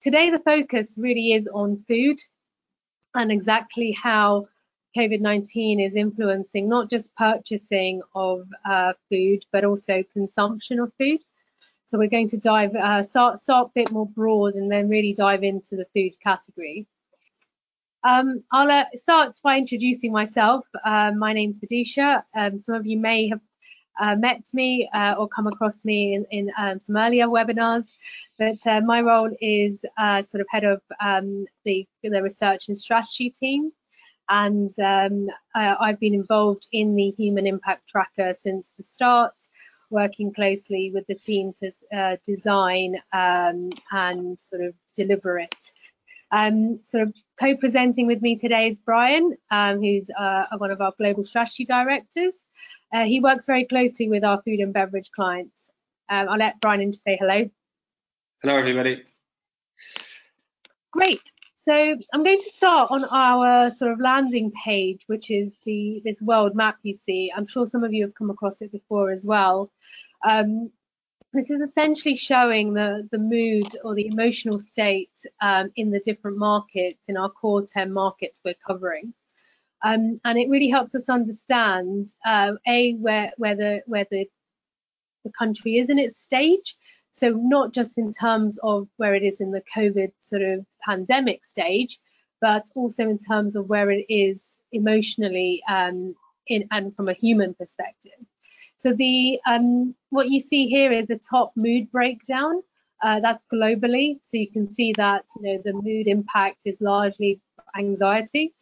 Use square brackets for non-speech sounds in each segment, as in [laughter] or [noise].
today the focus really is on food and exactly how COVID-19 is influencing not just purchasing of uh, food, but also consumption of food. So we're going to dive, uh, start, start a bit more broad and then really dive into the food category. Um, I'll uh, start by introducing myself. Uh, my name's Vidisha. Um, some of you may have uh, met me uh, or come across me in, in um, some earlier webinars, but uh, my role is uh, sort of head of um, the, the research and strategy team. And um, I've been involved in the Human Impact Tracker since the start, working closely with the team to uh, design um, and sort of deliver it. Um, sort of co-presenting with me today is Brian, um, who's uh, one of our global strategy directors. Uh, he works very closely with our food and beverage clients. Um, I'll let Brian in to say hello. Hello, everybody. Great. So I'm going to start on our sort of landing page, which is the this world map you see. I'm sure some of you have come across it before as well. Um, this is essentially showing the, the mood or the emotional state um, in the different markets, in our core 10 markets we're covering. Um, and it really helps us understand uh, a where where the where the the country is in its stage. So not just in terms of where it is in the COVID sort of pandemic stage, but also in terms of where it is emotionally um, in and from a human perspective. So the um, what you see here is the top mood breakdown. Uh, that's globally, so you can see that you know the mood impact is largely anxiety.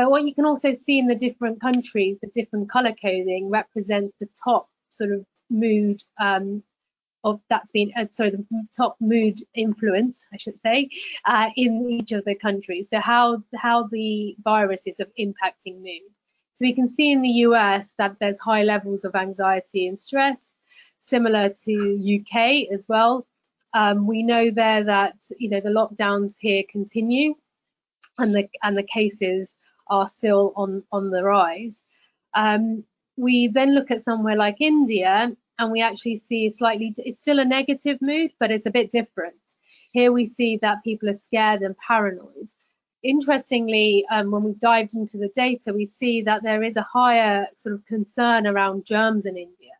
But what you can also see in the different countries, the different color coding represents the top sort of mood um, of that's been uh, sorry the top mood influence I should say uh, in each of the countries. So how how the virus is of impacting mood. So we can see in the US that there's high levels of anxiety and stress, similar to UK as well. Um, we know there that you know the lockdowns here continue, and the and the cases are still on, on the rise. Um, we then look at somewhere like India and we actually see slightly, it's still a negative mood, but it's a bit different. Here we see that people are scared and paranoid. Interestingly, um, when we've dived into the data, we see that there is a higher sort of concern around germs in India,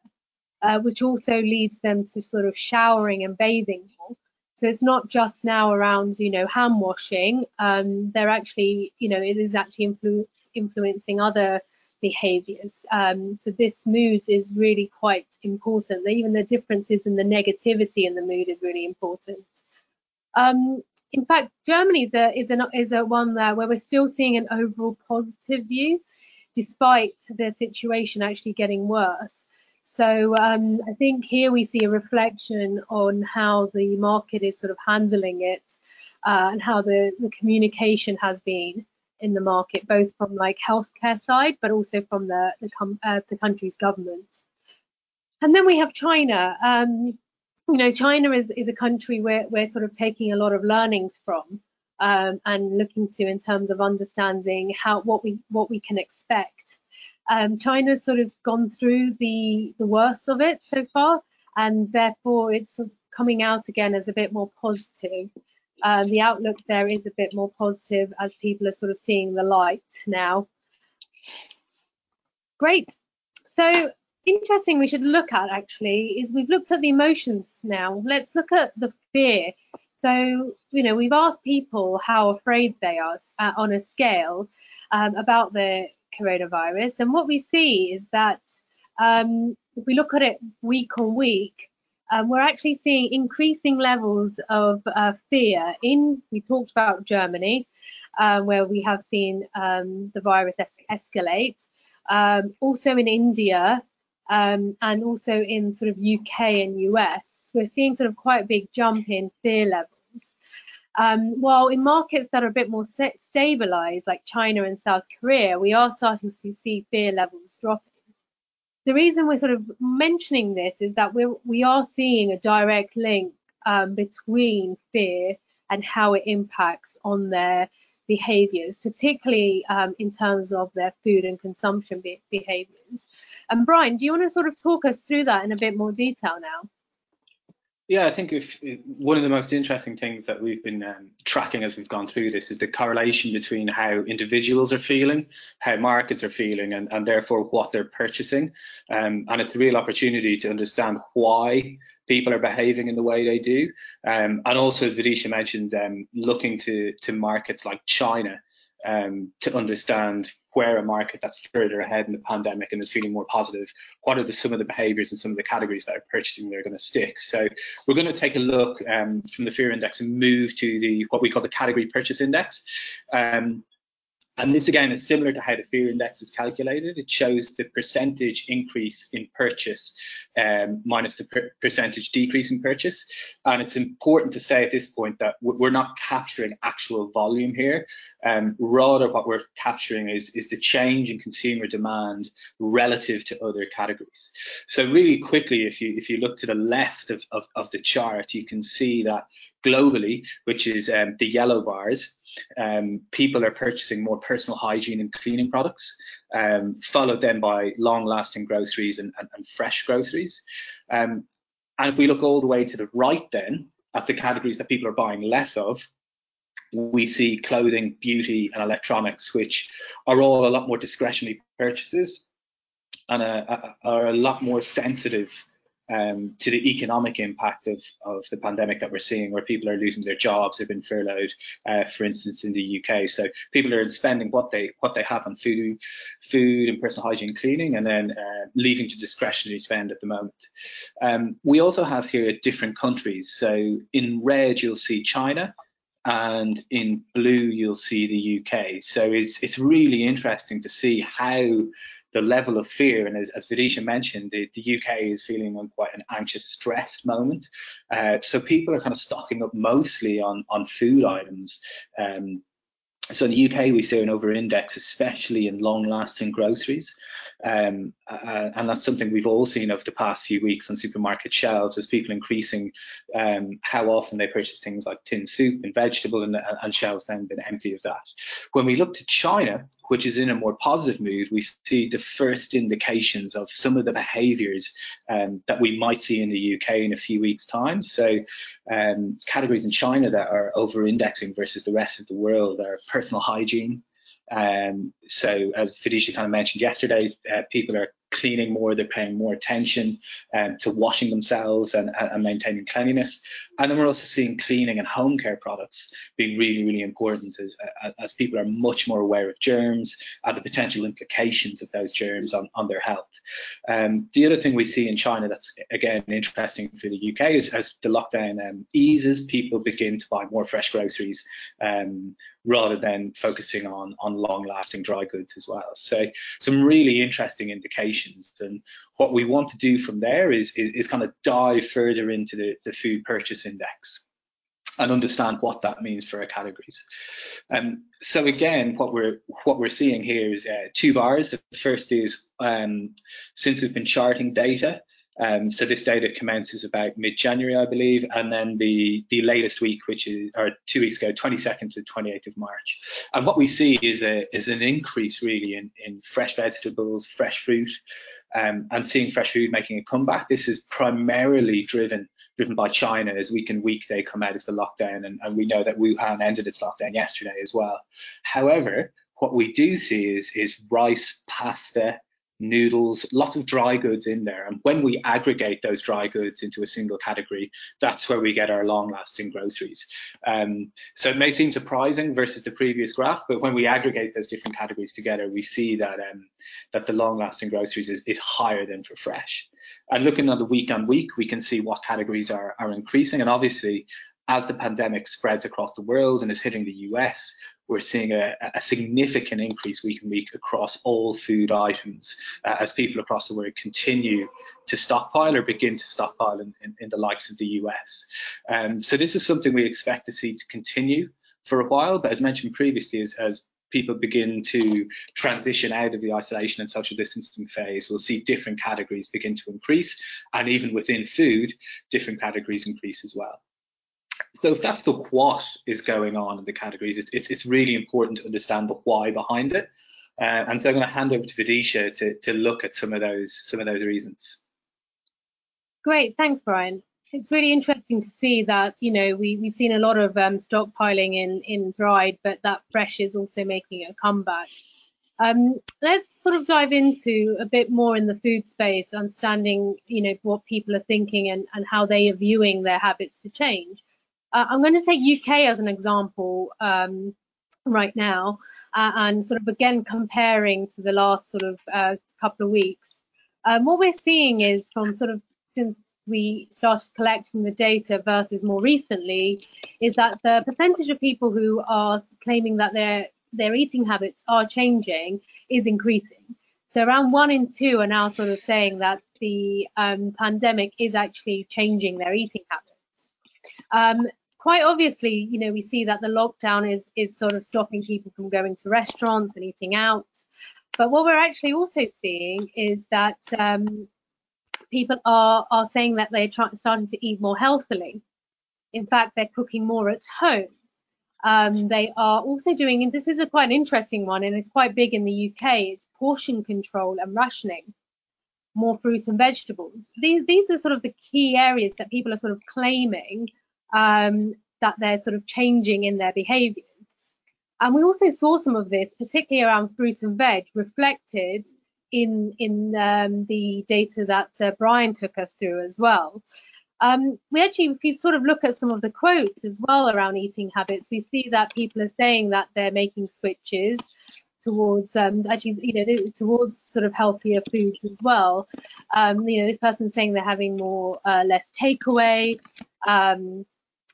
uh, which also leads them to sort of showering and bathing more. So it's not just now around, you know, hand washing. Um, they're actually, you know, it is actually influ influencing other behaviors. Um, so this mood is really quite important. Even the differences in the negativity in the mood is really important. Um, in fact, Germany is a is a is a one there where we're still seeing an overall positive view, despite the situation actually getting worse. So um, I think here we see a reflection on how the market is sort of handling it uh, and how the, the communication has been in the market, both from like healthcare side, but also from the the, uh, the country's government. And then we have China. Um, you know, China is, is a country where we're sort of taking a lot of learnings from um, and looking to in terms of understanding how what we what we can expect um, China's sort of gone through the, the worst of it so far, and therefore it's coming out again as a bit more positive. Um, the outlook there is a bit more positive as people are sort of seeing the light now. Great. So interesting we should look at actually is we've looked at the emotions now. Let's look at the fear. So, you know, we've asked people how afraid they are uh, on a scale um, about the coronavirus. And what we see is that um, if we look at it week on week, um, we're actually seeing increasing levels of uh, fear in, we talked about Germany, uh, where we have seen um, the virus es escalate, um, also in India, um, and also in sort of UK and US. We're seeing sort of quite a big jump in fear levels. Um, while in markets that are a bit more stabilized, like China and South Korea, we are starting to see fear levels dropping. The reason we're sort of mentioning this is that we're, we are seeing a direct link um, between fear and how it impacts on their behaviors, particularly um, in terms of their food and consumption be behaviors. And Brian, do you want to sort of talk us through that in a bit more detail now? Yeah, I think if one of the most interesting things that we've been um, tracking as we've gone through this is the correlation between how individuals are feeling, how markets are feeling, and, and therefore what they're purchasing. Um, and it's a real opportunity to understand why people are behaving in the way they do. Um, and also, as Vidisha mentioned, um, looking to, to markets like China um, to understand where a market that's further ahead in the pandemic and is feeling more positive, what are the, some of the behaviors and some of the categories that are purchasing they're going to stick. So we're going to take a look um, from the fear index and move to the what we call the category purchase index. Um, and this again is similar to how the fear index is calculated. It shows the percentage increase in purchase um, minus the per percentage decrease in purchase. And it's important to say at this point that we're not capturing actual volume here. Um, rather, what we're capturing is, is the change in consumer demand relative to other categories. So really quickly, if you if you look to the left of, of, of the chart, you can see that globally, which is um, the yellow bars, um, people are purchasing more personal hygiene and cleaning products, um, followed then by long lasting groceries and, and, and fresh groceries. Um, and if we look all the way to the right, then at the categories that people are buying less of, we see clothing, beauty, and electronics, which are all a lot more discretionary purchases and are, are a lot more sensitive um, to the economic impact of, of the pandemic that we're seeing, where people are losing their jobs, have been furloughed, uh, for instance, in the UK. So people are spending what they what they have on food, food and personal hygiene, cleaning, and then uh, leaving to discretionary spend at the moment. Um, we also have here different countries. So in red, you'll see China and in blue you'll see the UK. So it's it's really interesting to see how the level of fear, and as, as Vidisha mentioned, the, the UK is feeling on quite an anxious, stressed moment. Uh, so people are kind of stocking up mostly on on food items. Um, so in the UK, we see an over-index, especially in long-lasting groceries. Um, uh, and that's something we've all seen over the past few weeks on supermarket shelves as people increasing um, how often they purchase things like tin soup and vegetable and, and shelves then been empty of that. When we look to China, which is in a more positive mood, we see the first indications of some of the behaviors um, that we might see in the UK in a few weeks time. So um, categories in China that are over indexing versus the rest of the world are personal hygiene, um, so as Vidisha kind of mentioned yesterday, uh, people are cleaning more, they're paying more attention um, to washing themselves and, and, maintaining cleanliness. And then we're also seeing cleaning and home care products being really, really important as, as people are much more aware of germs and the potential implications of those germs on, on their health. Um, the other thing we see in China that's, again, interesting for the UK is as the lockdown um, eases, people begin to buy more fresh groceries um, rather than focusing on, on long lasting dry goods as well. So some really interesting indications. And what we want to do from there is, is, is kind of dive further into the, the food purchase index and understand what that means for our categories. Um, so again, what we're what we're seeing here is uh, two bars. The first is um, since we've been charting data, um, so this data commences about mid-January, I believe, and then the the latest week, which is or two weeks ago, 22nd to 28th of March. And what we see is a is an increase really in in fresh vegetables, fresh fruit, um, and seeing fresh food making a comeback. This is primarily driven driven by China as week and week they come out of the lockdown, and, and we know that Wuhan ended its lockdown yesterday as well. However, what we do see is is rice, pasta, noodles, lots of dry goods in there. And when we aggregate those dry goods into a single category, that's where we get our long lasting groceries. Um, so it may seem surprising versus the previous graph, but when we aggregate those different categories together, we see that um, that the long lasting groceries is, is higher than for fresh. And looking at the week on week, we can see what categories are, are increasing. And obviously, as the pandemic spreads across the world and is hitting the US, we're seeing a, a, significant increase week on week across all food items uh, as people across the world continue to stockpile or begin to stockpile in, in, in the likes of the US. Um, so this is something we expect to see to continue for a while, but as mentioned previously, as, as people begin to transition out of the isolation and social distancing phase, we'll see different categories begin to increase, and even within food, different categories increase as well so that's the what is going on in the categories, it's, it's, it's really important to understand the why behind it. Uh, and so I'm going to hand over to Vidisha to, to look at some of those some of those reasons. Great, thanks, Brian. it's really interesting to see that you know we we've seen a lot of um, stockpiling in in dried, but that fresh is also making a comeback. Um, let's sort of dive into a bit more in the food space, understanding you know what people are thinking and and how they are viewing their habits to change. Uh, I'm going to take UK as an example um, right now, uh, and sort of again comparing to the last sort of uh, couple of weeks. Um, what we're seeing is from sort of since we started collecting the data versus more recently is that the percentage of people who are claiming that their their eating habits are changing is increasing. So around one in two are now sort of saying that the um, pandemic is actually changing their eating habits. Um, quite obviously, you know, we see that the lockdown is is sort of stopping people from going to restaurants and eating out. But what we're actually also seeing is that um, people are are saying that they're try, starting to eat more healthily. In fact, they're cooking more at home. Um, they are also doing, and this is a quite an interesting one, and it's quite big in the UK. It's portion control and rationing, more fruits and vegetables. These these are sort of the key areas that people are sort of claiming um, that they're sort of changing in their behaviours. And we also saw some of this, particularly around fruit and veg, reflected in in um, the data that uh, Brian took us through as well. Um, we actually, if you sort of look at some of the quotes as well around eating habits, we see that people are saying that they're making switches towards um, actually, you know, towards sort of healthier foods as well. Um, you know, this person's saying they're having more uh, less takeaway, um,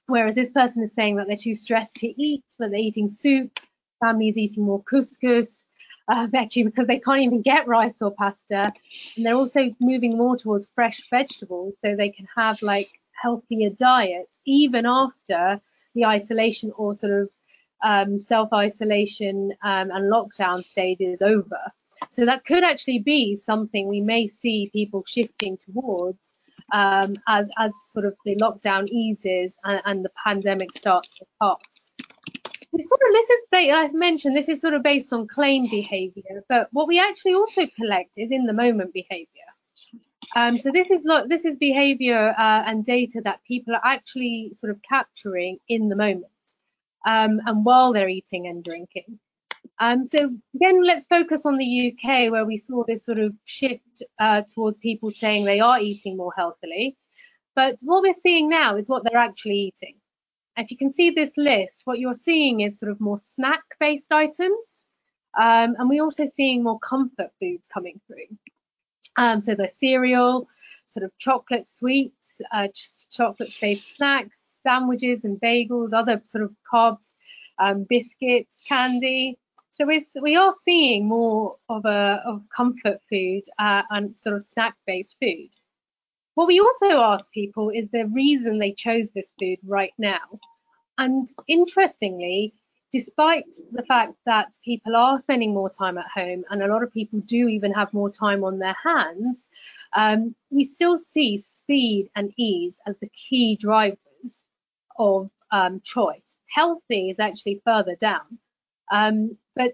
whereas this person is saying that they're too stressed to eat, but they're eating soup. Families eating more couscous uh, actually because they can't even get rice or pasta. And they're also moving more towards fresh vegetables so they can have like healthier diets even after the isolation or sort of um, self-isolation um, and lockdown stage is over. So that could actually be something we may see people shifting towards um, as, as sort of the lockdown eases and, and the pandemic starts to pass sort of this is I've mentioned this is sort of based on claim behavior, but what we actually also collect is in the moment behavior. Um, so this is this is behavior uh, and data that people are actually sort of capturing in the moment um, and while they're eating and drinking. Um, so again, let's focus on the UK where we saw this sort of shift uh, towards people saying they are eating more healthily. But what we're seeing now is what they're actually eating. If you can see this list, what you're seeing is sort of more snack-based items, um, and we're also seeing more comfort foods coming through. Um, so the cereal, sort of chocolate sweets, uh, just chocolate-based snacks, sandwiches and bagels, other sort of carbs, um, biscuits, candy. So we are seeing more of a of comfort food uh, and sort of snack-based food. What we also ask people is the reason they chose this food right now. And interestingly, despite the fact that people are spending more time at home and a lot of people do even have more time on their hands, um, we still see speed and ease as the key drivers of um, choice. Healthy is actually further down. Um, but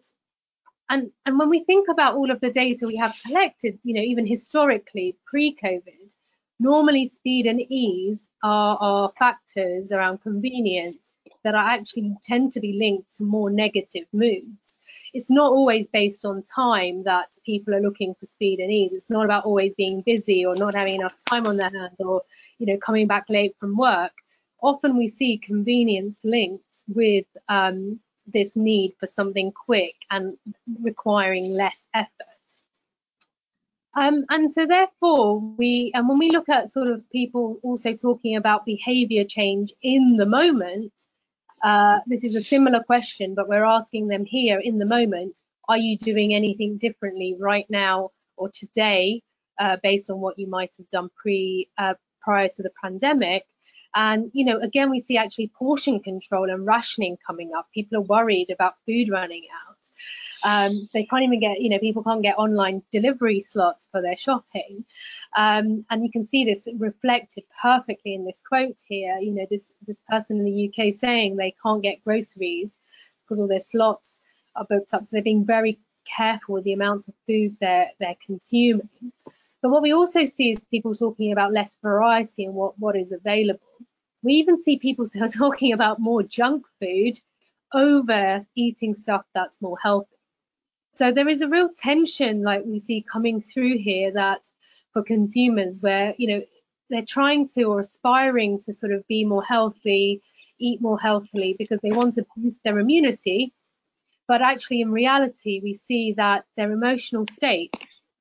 and and when we think about all of the data we have collected, you know, even historically pre-COVID, normally speed and ease are, are factors around convenience that are actually tend to be linked to more negative moods. It's not always based on time that people are looking for speed and ease. It's not about always being busy or not having enough time on their hands or, you know, coming back late from work. Often we see convenience linked with um, this need for something quick and requiring less effort. Um, and so therefore we, and when we look at sort of people also talking about behavior change in the moment, uh, this is a similar question, but we're asking them here in the moment, are you doing anything differently right now or today uh, based on what you might have done pre uh, prior to the pandemic? And, you know, again, we see actually portion control and rationing coming up. People are worried about food running out. Um, they can't even get, you know, people can't get online delivery slots for their shopping. Um, and you can see this reflected perfectly in this quote here. You know, this this person in the UK saying they can't get groceries because all their slots are booked up. So they're being very careful with the amounts of food they're they're consuming. But what we also see is people talking about less variety and what, what is available. We even see people [laughs] talking about more junk food over eating stuff that's more healthy. So there is a real tension like we see coming through here that for consumers where, you know, they're trying to or aspiring to sort of be more healthy, eat more healthily because they want to boost their immunity. But actually, in reality, we see that their emotional state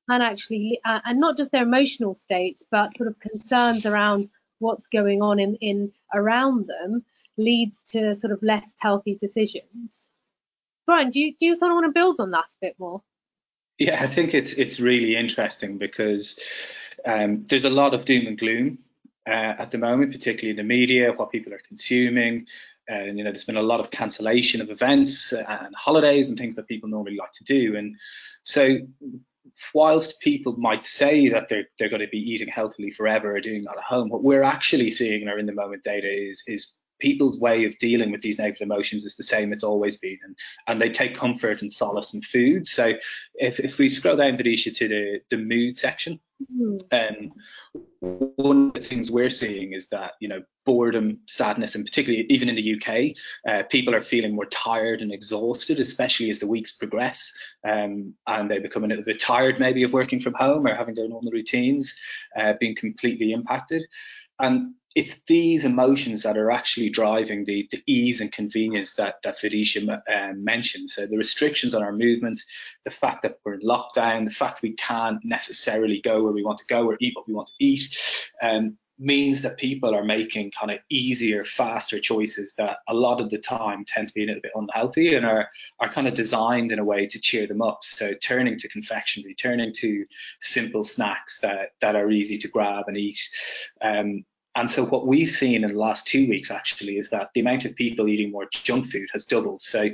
can actually, uh, and not just their emotional states, but sort of concerns around what's going on in, in around them leads to sort of less healthy decisions. Brian, do you do you sort of want to build on that a bit more? Yeah, I think it's it's really interesting because um, there's a lot of doom and gloom uh, at the moment, particularly in the media, what people are consuming. And you know, there's been a lot of cancellation of events and holidays and things that people normally like to do. And so, whilst people might say that they're they're going to be eating healthily forever or doing that at home, what we're actually seeing in our in the moment data is is people's way of dealing with these negative emotions is the same it's always been and, and they take comfort and solace in food so if, if we scroll down Vidisha to the, the mood section. Um, one of the things we're seeing is that you know boredom sadness and particularly even in the UK uh, people are feeling more tired and exhausted especially as the weeks progress um, and they become a little bit tired maybe of working from home or having their normal routines uh, being completely impacted. And it's these emotions that are actually driving the, the ease and convenience that, that Vidisha um, mentioned. So the restrictions on our movement, the fact that we're in lockdown, the fact we can't necessarily go where we want to go or eat what we want to eat, um, means that people are making kind of easier, faster choices that a lot of the time tend to be a little bit unhealthy and are are kind of designed in a way to cheer them up. So turning to confectionery, turning to simple snacks that that are easy to grab and eat. Um, and so what we've seen in the last two weeks actually is that the amount of people eating more junk food has doubled. So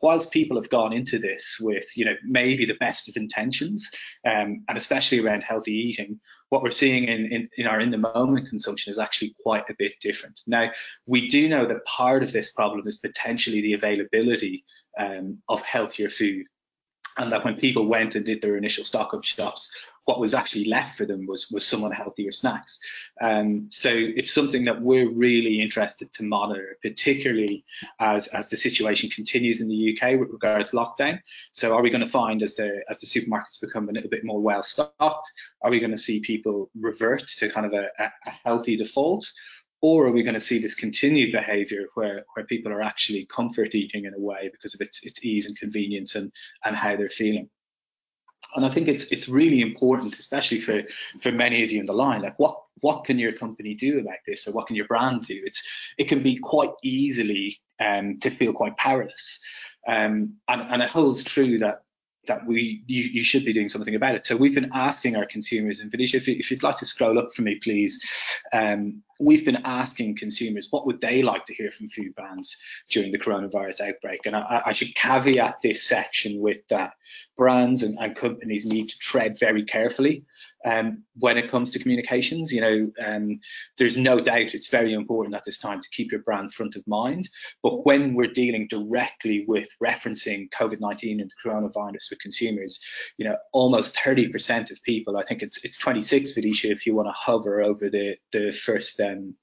whilst people have gone into this with, you know, maybe the best of intentions, um, and especially around healthy eating, what we're seeing in, in, in our in the moment consumption is actually quite a bit different. Now, we do know that part of this problem is potentially the availability um, of healthier food and that when people went and did their initial stock up shops, what was actually left for them was was somewhat healthier snacks. Um, so it's something that we're really interested to monitor, particularly as as the situation continues in the UK with regards to lockdown. So are we going to find as the as the supermarkets become a little bit more well stocked, are we going to see people revert to kind of a, a healthy default? Or are we going to see this continued behavior where, where people are actually comfort eating in a way because of its, its ease and convenience and, and how they're feeling? and I think it's it's really important, especially for for many of you in the line. Like, what what can your company do about this, or what can your brand do? It's it can be quite easily um, to feel quite powerless, um, and and it holds true that that we you, you should be doing something about it. So we've been asking our consumers, and Vidisha, if, if you'd like to scroll up for me, please. Um, we've been asking consumers what would they like to hear from food brands during the coronavirus outbreak. And I, I should caveat this section with that brands and, and companies need to tread very carefully um, when it comes to communications. You know, um, there's no doubt it's very important at this time to keep your brand front of mind. But when we're dealing directly with referencing COVID-19 and the coronavirus with consumers, you know, almost 30% of people, I think it's it's 26 Vidisha if you want to hover over the the first um,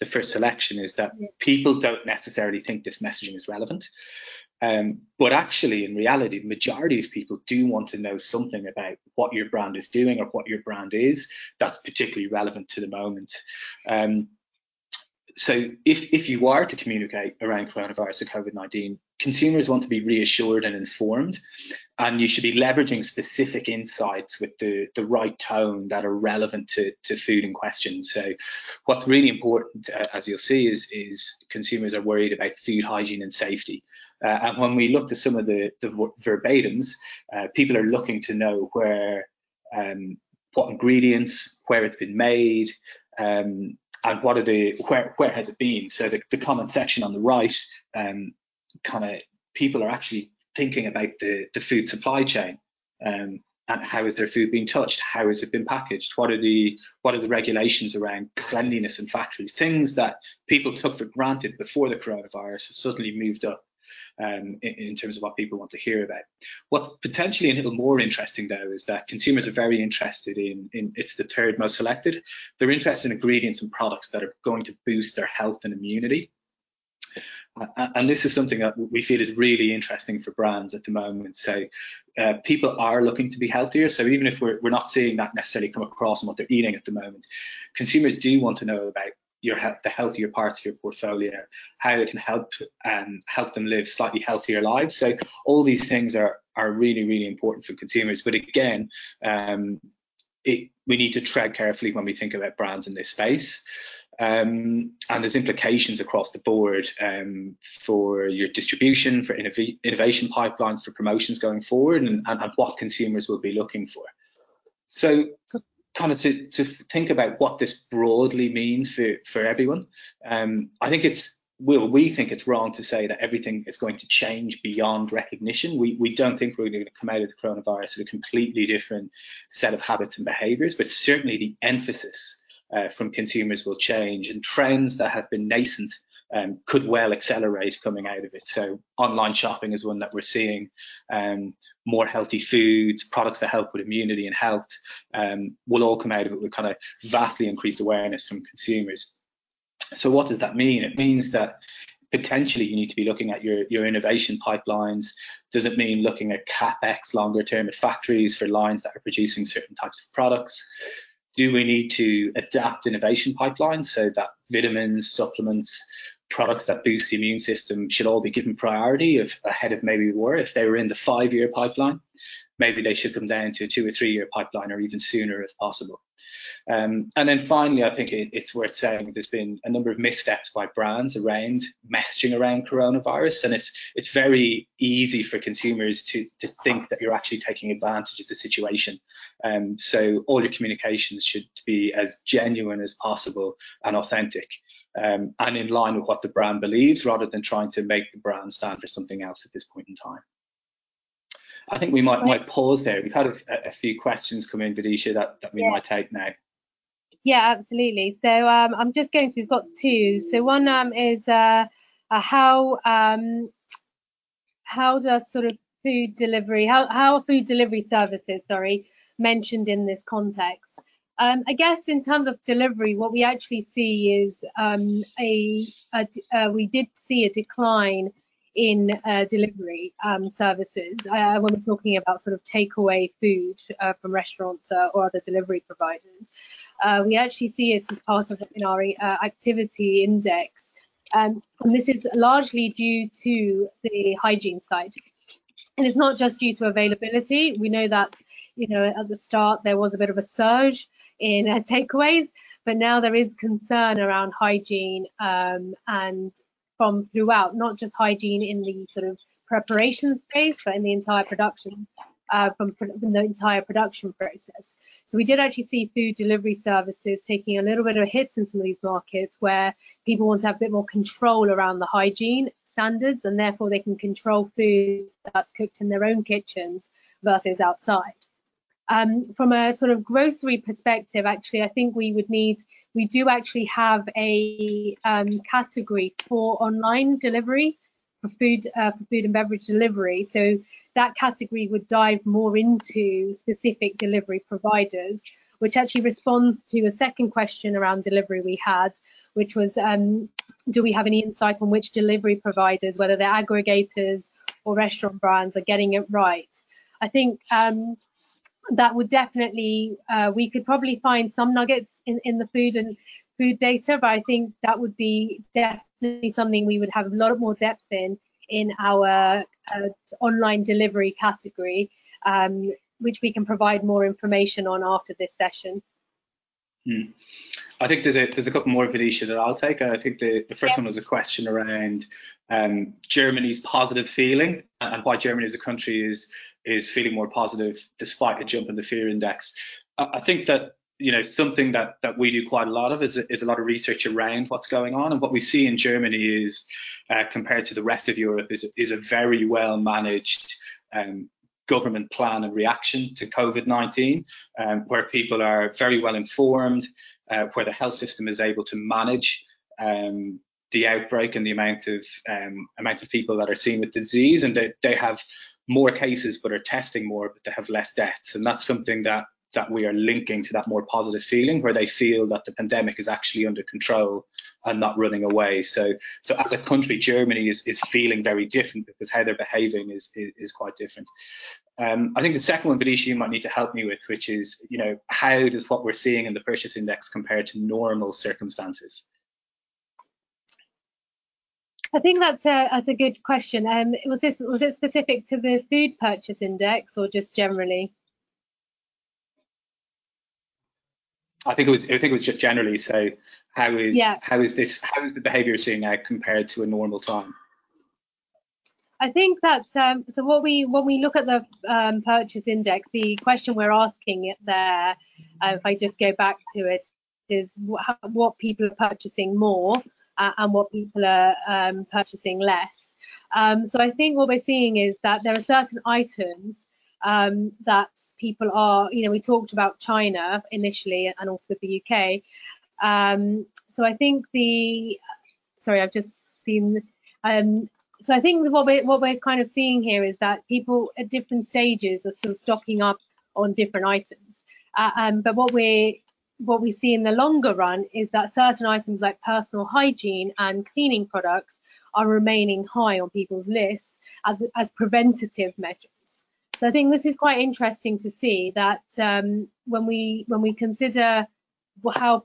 the first selection, is that people don't necessarily think this messaging is relevant. Um, but actually, in reality, the majority of people do want to know something about what your brand is doing or what your brand is that's particularly relevant to the moment. Um, so if, if you are to communicate around coronavirus or COVID-19, consumers want to be reassured and informed, and you should be leveraging specific insights with the, the right tone that are relevant to, to food in question. So what's really important, uh, as you'll see, is, is consumers are worried about food hygiene and safety. Uh, and when we look at some of the, the verbatims, uh, people are looking to know where, um, what ingredients, where it's been made, um, and what are the where where has it been? So the, the comment section on the right, um, kind of people are actually thinking about the the food supply chain. Um, and how is their food being touched? How has it been packaged? What are the what are the regulations around cleanliness in factories? Things that people took for granted before the coronavirus have suddenly moved up. Um, in, in, terms of what people want to hear about. What's potentially a little more interesting though is that consumers are very interested in, in it's the third most selected. They're interested in ingredients and products that are going to boost their health and immunity. and this is something that we feel is really interesting for brands at the moment. So uh, people are looking to be healthier. So even if we're, we're not seeing that necessarily come across in what they're eating at the moment, consumers do want to know about your the healthier parts of your portfolio, how it can help um, help them live slightly healthier lives. So all these things are are really really important for consumers. But again, um, it, we need to tread carefully when we think about brands in this space. Um, and there's implications across the board um, for your distribution, for innov- innovation pipelines, for promotions going forward, and, and, and, what consumers will be looking for. So, kind of to, to think about what this broadly means for, for everyone, um, I think it's well, we think it's wrong to say that everything is going to change beyond recognition. We, we don't think we're going to come out of the coronavirus with a completely different set of habits and behaviors, but certainly the emphasis uh, from consumers will change and trends that have been nascent um, could well accelerate coming out of it. So online shopping is one that we're seeing. Um, more healthy foods, products that help with immunity and health um, will all come out of it with kind of vastly increased awareness from consumers. So what does that mean? It means that potentially you need to be looking at your, your innovation pipelines. Does it mean looking at capex longer term at factories for lines that are producing certain types of products? Do we need to adapt innovation pipelines so that vitamins, supplements, products that boost the immune system should all be given priority of, ahead of maybe we were if they were in the five year pipeline? Maybe they should come down to a two or three year pipeline or even sooner if possible. Um, and then finally, I think it, it's worth saying there's been a number of missteps by brands around messaging around coronavirus, and it's it's very easy for consumers to to think that you're actually taking advantage of the situation. Um, so all your communications should be as genuine as possible and authentic, um, and in line with what the brand believes, rather than trying to make the brand stand for something else at this point in time. I think we might might pause there. We've had a, a few questions come in, Vidisha, that, that we yeah. might take now. Yeah, absolutely. So um, I'm just going to, we've got two. So one um, is uh, uh, how um, how does sort of food delivery, how, how are food delivery services, sorry, mentioned in this context? Um, I guess in terms of delivery, what we actually see is um, a, a uh, we did see a decline in uh, delivery um, services uh, when we're talking about sort of takeaway food uh, from restaurants or other delivery providers uh, we actually see it as part of our uh, activity index. Um, and this is largely due to the hygiene side. And it's not just due to availability. We know that, you know, at the start there was a bit of a surge in uh, takeaways, but now there is concern around hygiene um, and from throughout, not just hygiene in the sort of preparation space, but in the entire production uh, from, from, the entire production process. So we did actually see food delivery services taking a little bit of a hit in some of these markets where people want to have a bit more control around the hygiene standards and therefore they can control food that's cooked in their own kitchens versus outside. Um, from a sort of grocery perspective, actually, I think we would need, we do actually have a um, category for online delivery for food, uh, for food and beverage delivery. So that category would dive more into specific delivery providers, which actually responds to a second question around delivery we had, which was um, do we have any insight on which delivery providers, whether they're aggregators or restaurant brands, are getting it right? I think um, that would definitely, uh, we could probably find some nuggets in, in the food and food data, but I think that would be definitely something we would have a lot more depth in in our uh, online delivery category, um, which we can provide more information on after this session. Hmm. I think there's a there's a couple more Vidisha that I'll take. I think the, the first yep. one was a question around um, Germany's positive feeling and why Germany as a country is is feeling more positive despite a jump in the fear index. I, I think that you know something that that we do quite a lot of is is a lot of research around what's going on. And what we see in Germany is uh, compared to the rest of Europe is is a very well managed um, government plan and reaction to COVID-19 um, where people are very well informed uh, where the health system is able to manage um, the outbreak and the amount of um, amount of people that are seen with disease, and they, they have more cases but are testing more, but they have less deaths, and that's something that that we are linking to that more positive feeling where they feel that the pandemic is actually under control and not running away. So, so as a country, Germany is, is feeling very different because how they're behaving is, is, is quite different. Um, I think the second one, Vidisha, you might need to help me with, which is, you know, how does what we're seeing in the purchase index compare to normal circumstances? I think that's a that's a good question. Um, was this was it specific to the food purchase index or just generally? I think it was. I think it was just generally. So, how is yeah. how is this? How is the behaviour seeing now compared to a normal time? I think that's um, so. What we when we look at the um, purchase index, the question we're asking it there, uh, if I just go back to it, is what, what people are purchasing more uh, and what people are um, purchasing less. Um, so I think what we're seeing is that there are certain items um, that people are, you know, we talked about China initially and also with the UK. Um, so I think the, sorry, I've just seen, um, so I think what we're, what we're kind of seeing here is that people at different stages are sort of stocking up on different items. Uh, um, but what we what we see in the longer run is that certain items like personal hygiene and cleaning products are remaining high on people's lists as, as preventative measures. So I think this is quite interesting to see that um, when we when we consider how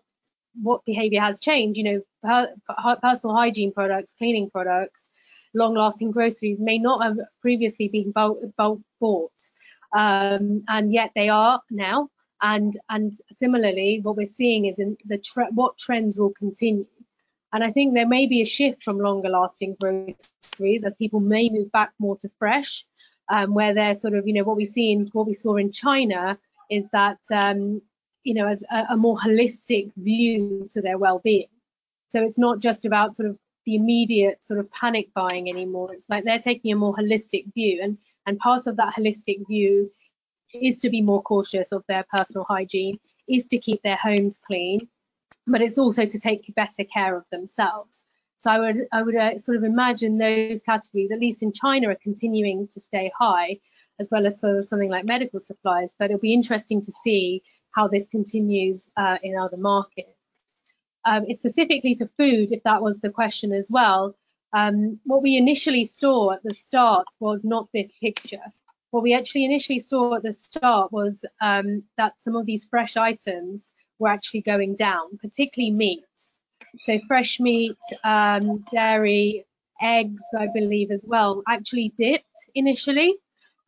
what behavior has changed, you know, per, personal hygiene products, cleaning products, long-lasting groceries may not have previously been bulk, bulk bought, um, and yet they are now. And and similarly, what we're seeing is in the tre what trends will continue. And I think there may be a shift from longer lasting groceries as people may move back more to fresh um, where they're sort of, you know, what we see in what we saw in China is that, um, you know, as a, a, more holistic view to their well-being. So it's not just about sort of the immediate sort of panic buying anymore. It's like they're taking a more holistic view, and and part of that holistic view is to be more cautious of their personal hygiene, is to keep their homes clean, but it's also to take better care of themselves. So I would I would uh, sort of imagine those categories, at least in China, are continuing to stay high, as well as sort of something like medical supplies. But it'll be interesting to see how this continues uh, in other markets. Um, specifically to food, if that was the question as well. Um, what we initially saw at the start was not this picture. What we actually initially saw at the start was um, that some of these fresh items were actually going down, particularly meat. So fresh meat, um, dairy, eggs, I believe as well, actually dipped initially.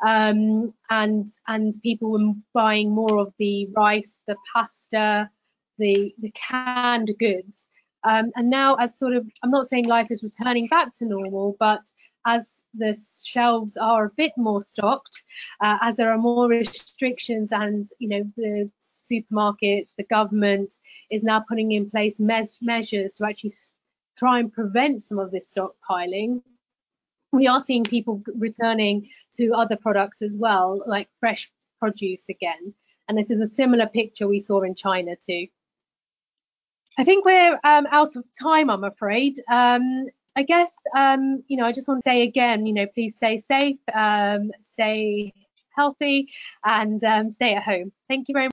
Um, and and people were buying more of the rice, the pasta, the the canned goods. Um, and now, as sort of, I'm not saying life is returning back to normal, but as the shelves are a bit more stocked, uh, as there are more restrictions, and you know the supermarkets, the government is now putting in place mes measures to actually try and prevent some of this stockpiling. We are seeing people returning to other products as well, like fresh produce again. And this is a similar picture we saw in China too. I think we're um, out of time, I'm afraid. Um, I guess, um, you know, I just want to say again, you know, please stay safe, um, stay healthy, and um, stay at home. Thank you very much.